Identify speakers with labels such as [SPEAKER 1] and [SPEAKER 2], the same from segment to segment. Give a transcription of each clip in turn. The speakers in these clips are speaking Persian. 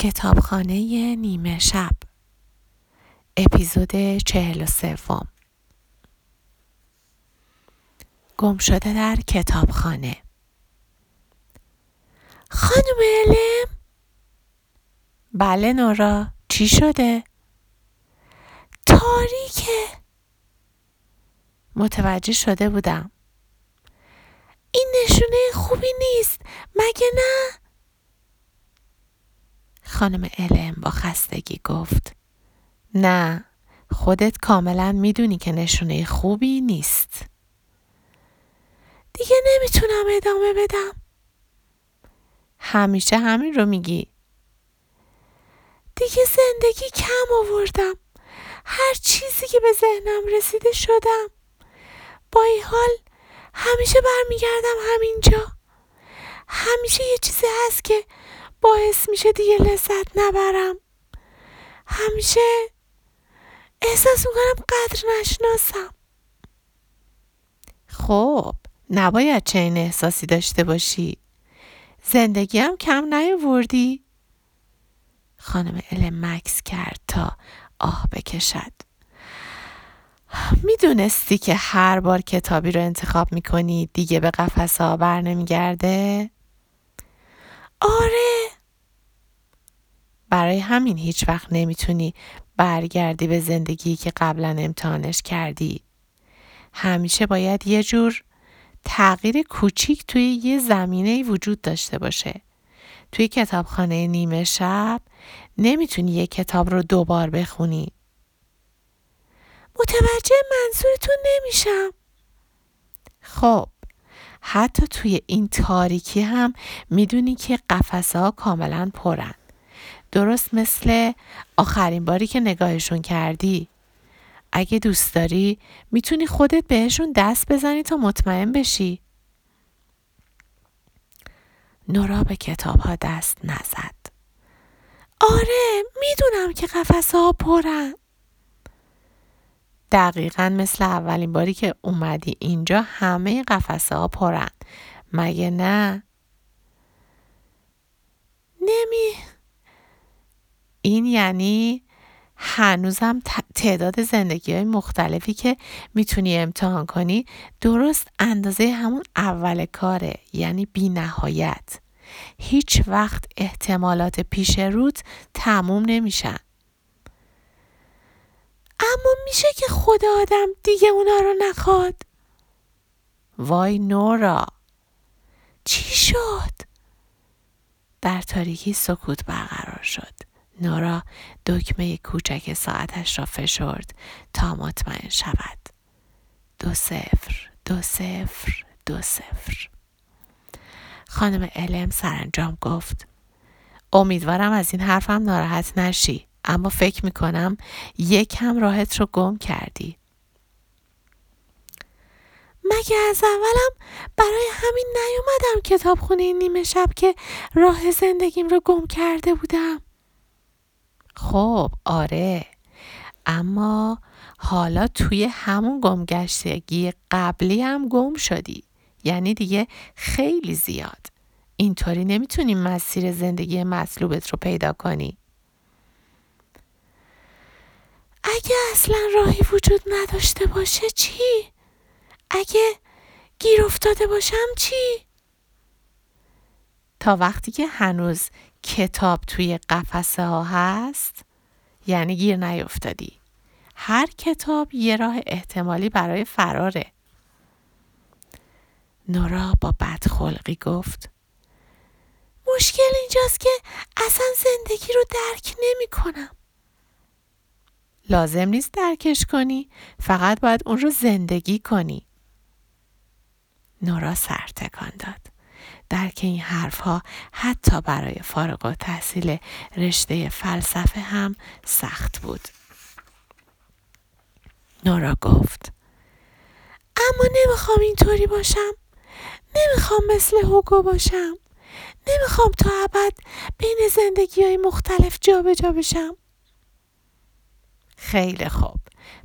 [SPEAKER 1] کتابخانه نیمه شب. اپیزود چهل و سوم. گم شده در کتابخانه. خانم علم؟ بله نورا چی شده؟
[SPEAKER 2] تاریکه.
[SPEAKER 1] متوجه شده بودم.
[SPEAKER 2] این نشونه خوبی نیست مگه نه؟
[SPEAKER 1] خانم علم با خستگی گفت نه خودت کاملا می‌دونی که نشونه خوبی نیست.
[SPEAKER 2] دیگه نمی‌تونم ادامه بدم.
[SPEAKER 1] همیشه همین رو میگی.
[SPEAKER 2] دیگه زندگی کم آوردم هر چیزی که به ذهنم رسیده شدم. با این حال همیشه برمیگردم همینجا. همیشه یه چیزی هست که باعث میشه دیگه لذت نبرم. همیشه احساس می‌کنم قدر نشناسم.
[SPEAKER 1] خب نباید چنین احساسی داشته باشی. زندگی هم کم نیاوردی؟ خانم علم مکس کرد تا آه بکشد. می‌دونستی که هر بار کتابی رو انتخاب می‌کنی دیگه به قفص ها بر نمیگرده؟
[SPEAKER 2] آره
[SPEAKER 1] برای همین هیچ وقت نمی‌تونی برگردی به زندگی که قبلا امتحانش کردی. همیشه باید یه جور تغییر کوچیک توی یه زمینه وجود داشته باشه. توی کتابخانه نیمه شب نمی‌تونی یه کتاب رو دوبار بخونی.
[SPEAKER 2] متوجه منظورتون نمیشم.
[SPEAKER 1] خب حتی توی این تاریکی هم می‌دونی که قفسه ها کاملا پرن. درست مثل آخرین باری که نگاهشون کردی. اگه دوست داری می‌تونی خودت بهشون دست بزنی تا مطمئن بشی. نورا به کتاب ها دست نزد.
[SPEAKER 2] آره می‌دونم که قفسه ها پرن.
[SPEAKER 1] دقیقا مثل اولین باری که اومدی اینجا همه قفسه ها پرن. مگه نه؟
[SPEAKER 2] نمی
[SPEAKER 1] این یعنی هنوزم تعداد زندگی های مختلفی که می‌تونی امتحان کنی درست اندازه همون اول کاره یعنی بی نهایت. هیچ وقت احتمالات پیش روت تموم نمیشن.
[SPEAKER 2] اما میشه که خود آدم دیگه اونا رو نخواد.
[SPEAKER 1] وای نورا.
[SPEAKER 2] چی شد؟
[SPEAKER 1] در تاریکی سکوت برقرار شد. نورا دکمه کوچک ساعتش را فشرد تا مطمئن شود. دو صفر، دو صفر، دو صفر. خانم علم سرانجام گفت امیدوارم از این حرفم ناراحت نشی اما فکر می‌کنم یکم راهت رو گم کردی.
[SPEAKER 2] مگه از اولم برای همین نیومدم کتابخونه نیمه شب که راه زندگیم رو گم کرده بودم.
[SPEAKER 1] خب آره اما حالا توی همون گمگشتگی قبلی هم گم شدی یعنی دیگه خیلی زیاد اینطوری نمی‌تونی مسیر زندگی مطلوبت رو پیدا کنی
[SPEAKER 2] اگه اصلا راهی وجود نداشته باشه چی؟ اگه گیر افتاده باشم چی؟
[SPEAKER 1] تا وقتی که هنوز کتاب توی قفسه ها هست؟ یعنی گیر نیفتادی. هر کتاب یه راه احتمالی برای فراره. نورا با بدخلقی گفت
[SPEAKER 2] مشکل اینجاست که اصلا زندگی رو درک نمی کنم.
[SPEAKER 1] لازم نیست درکش کنی فقط باید اون رو زندگی کنی. نورا سر تکان داد. درک این حرف ها حتی برای فارغ و تحصیل رشته فلسفه هم سخت بود. نورا گفت
[SPEAKER 2] اما نمی‌خوام اینطوری باشم. نمی‌خوام مثل هوگو باشم. نمی‌خوام تا ابد بین زندگی های مختلف جابجا جا بشم.
[SPEAKER 1] خیلی خوب.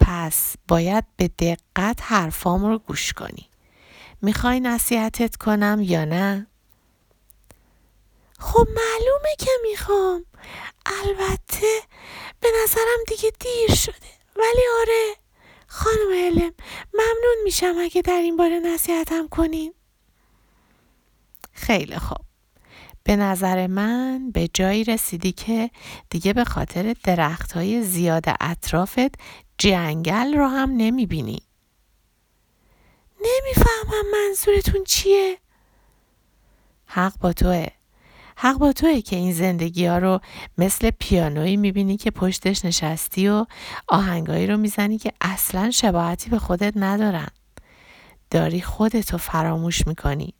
[SPEAKER 1] پس باید به دقت حرفام رو گوش کنی. می‌خوای نصیحتت کنم یا نه؟
[SPEAKER 2] خب معلومه که می‌خوام. البته به نظرم دیگه دیر شده. ولی آره خانم علم ممنون میشم اگه در این باره نصیحتم کنین.
[SPEAKER 1] خیلی خوب. به نظر من به جایی رسیدی که دیگه به خاطر درخت های زیاد اطرافت جنگل رو هم نمی‌بینی.
[SPEAKER 2] نمی‌فهمم منظورتون چیه.
[SPEAKER 1] حق با توه. حق با توه که این زندگی ها رو مثل پیانویی می‌بینی که پشتش نشستی و آهنگایی رو می‌زنی که اصلا شباهتی به خودت ندارن. داری خودتو فراموش می‌کنی.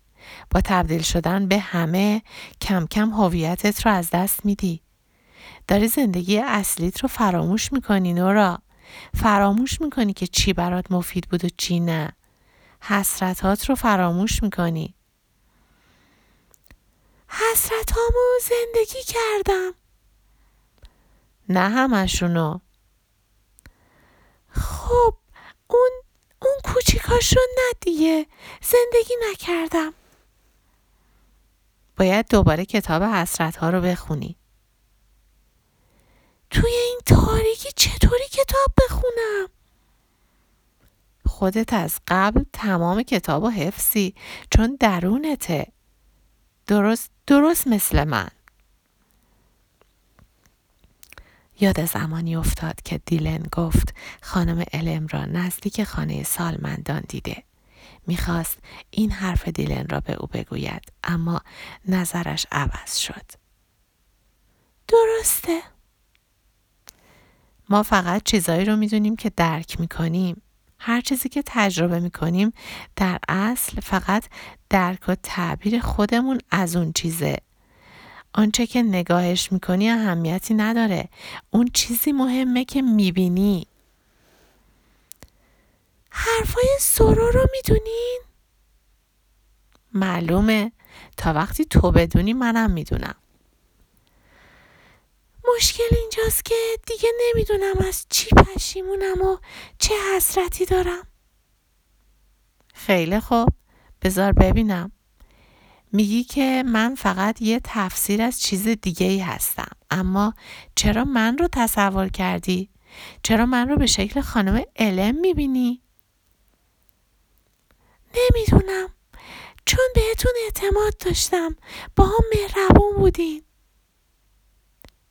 [SPEAKER 1] با تبدیل شدن به همه کم کم هویتت رو از دست میدی. داری زندگی اصلیت رو فراموش می‌کنی نورا. فراموش می‌کنی که چی برات مفید بود و چی نه. حسرتات رو فراموش می‌کنی.
[SPEAKER 2] حسرتامو زندگی کردم.
[SPEAKER 1] نه همشونو.
[SPEAKER 2] خب اون اون کوچیکاش رو نه دیگه. زندگی نکردم.
[SPEAKER 1] باید دوباره کتاب حسرت ها رو بخونی.
[SPEAKER 2] توی این تاریکی چطوری کتاب بخونم؟
[SPEAKER 1] خودت از قبل تمام کتاب و حفظی چون درونته. درست درست مثل من. یاد زمانی افتاد که دیلن گفت خانم علم را نزدیک خانه سالمندان دیده. می‌خواست این حرف دیلن را به او بگوید اما نظرش عوض شد.
[SPEAKER 2] درسته.
[SPEAKER 1] ما فقط چیزایی رو می‌دونیم که درک می‌کنیم. هر چیزی که تجربه می‌کنیم در اصل فقط درک و تعبیر خودمون از اون چیزه. آنچه که نگاهش می‌کنی اهمیتی نداره. اون چیزی مهمه که می‌بینی.
[SPEAKER 2] حرفای سرو رو می‌دونین؟
[SPEAKER 1] معلومه. تا وقتی تو بدونی منم می‌دونم.
[SPEAKER 2] مشکل اینجاست که دیگه نمی‌دونم از چی پشیمونم و چه حسرتی دارم.
[SPEAKER 1] خیلی خوب. بذار ببینم. میگی که من فقط یه تفسیر از چیز دیگه ای هستم اما چرا من رو تصور کردی؟ چرا من رو به شکل خانم علم می‌بینی؟
[SPEAKER 2] نمی‌دونم. چون بهتون اعتماد داشتم. با هم مهربون بودین.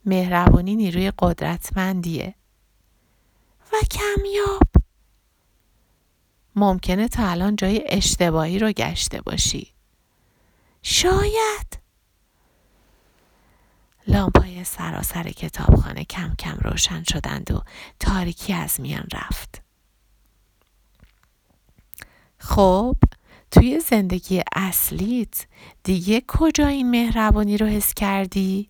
[SPEAKER 1] مهربونی نیروی قدرتمندیه.
[SPEAKER 2] و کمیاب.
[SPEAKER 1] ممکنه تا الان جای اشتباهی رو گشته باشی.
[SPEAKER 2] شاید.
[SPEAKER 1] لامپای سراسر کتابخانه کم کم روشن شدند و تاریکی از میان رفت. خب توی زندگی اصلیت دیگه کجا این مهربانی رو حس کردی؟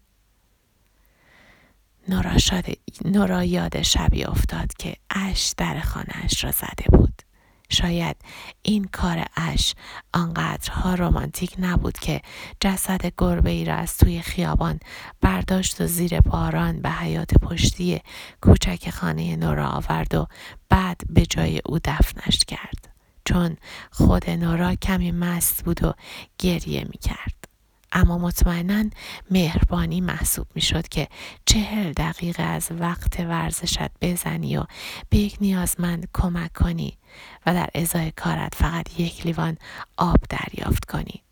[SPEAKER 1] نورا, شده، نورا یاد شبی افتاد که اش در خانهاش را زده بود. شاید این کار اش آنقدرها رمانتیک نبود که جسد گربه ای را از توی خیابان برداشت و زیر باران به حیات پشتی کوچک خانه نورا آورد و بعد به جای او دفنش کرد. چون خود نورا کمی مست بود و گریه می کرد. اما مطمئنا مهربانی محسوب می شد که چهل دقیقه از وقت ورزشت بزنی و به یک نیازمند کمک کنی و در ازای کارت فقط یک لیوان آب دریافت کنی.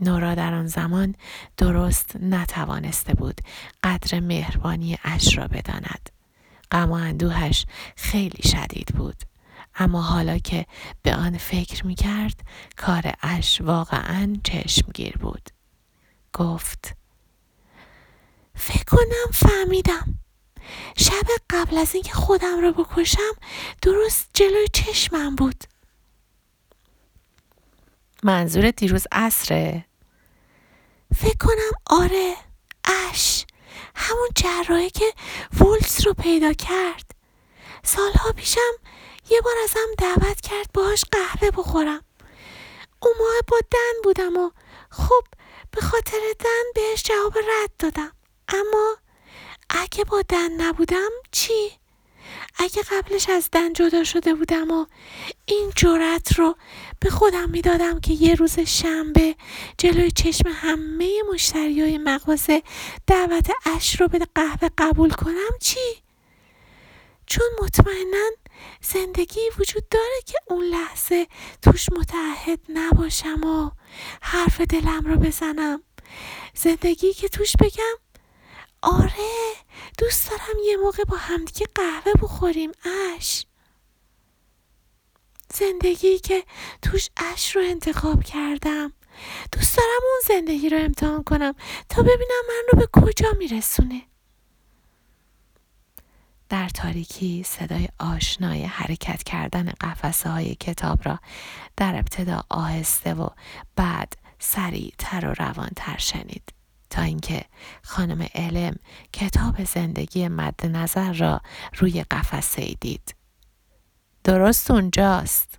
[SPEAKER 1] نورا در آن زمان درست نتوانسته بود قدر مهربانی اش را بداند. غم و اندوهش خیلی شدید بود. اما حالا که به آن فکر می کرد کار اش واقعا چشمگیر بود. گفت.
[SPEAKER 2] فکر کنم فهمیدم. شب قبل از اینکه خودم رو بکشم درست جلوی چشمم بود.
[SPEAKER 1] منظور دیروز عصره.
[SPEAKER 2] فکر کنم آره اش همون جراحه که وولز رو پیدا کرد. سالها پیشم یه بار ازم دعوت کرد باهاش قهوه بخورم. اون موقع با دن بودم و خب به خاطر دن بهش جواب رد دادم اما اگه با دن نبودم چی؟ اگه قبلش از دن جدا شده بودم و این جرأت رو به خودم می‌دادم که یه روز شنبه جلوی چشم همه مشتری های مغازه دعوت اش رو به قهوه قبول کنم چی؟ چون مطمئنا زندگی وجود داره که اون لحظه توش متعهد نباشم و حرف دلم رو بزنم. زندگی که توش بگم؟ آره دوست دارم یه موقع با همدیگه قهوه بخوریم اش. زندگی که توش اش رو انتخاب کردم. دوست دارم اون زندگی رو امتحان کنم تا ببینم من رو به کجا میرسونه.
[SPEAKER 1] در تاریکی صدای آشنای حرکت کردن قفسه های کتاب را در ابتدا آهسته و بعد سریعتر و روانتر شنید تا اینکه خانم علم کتاب زندگی مد نظر را روی قفسه دید. درست اونجاست.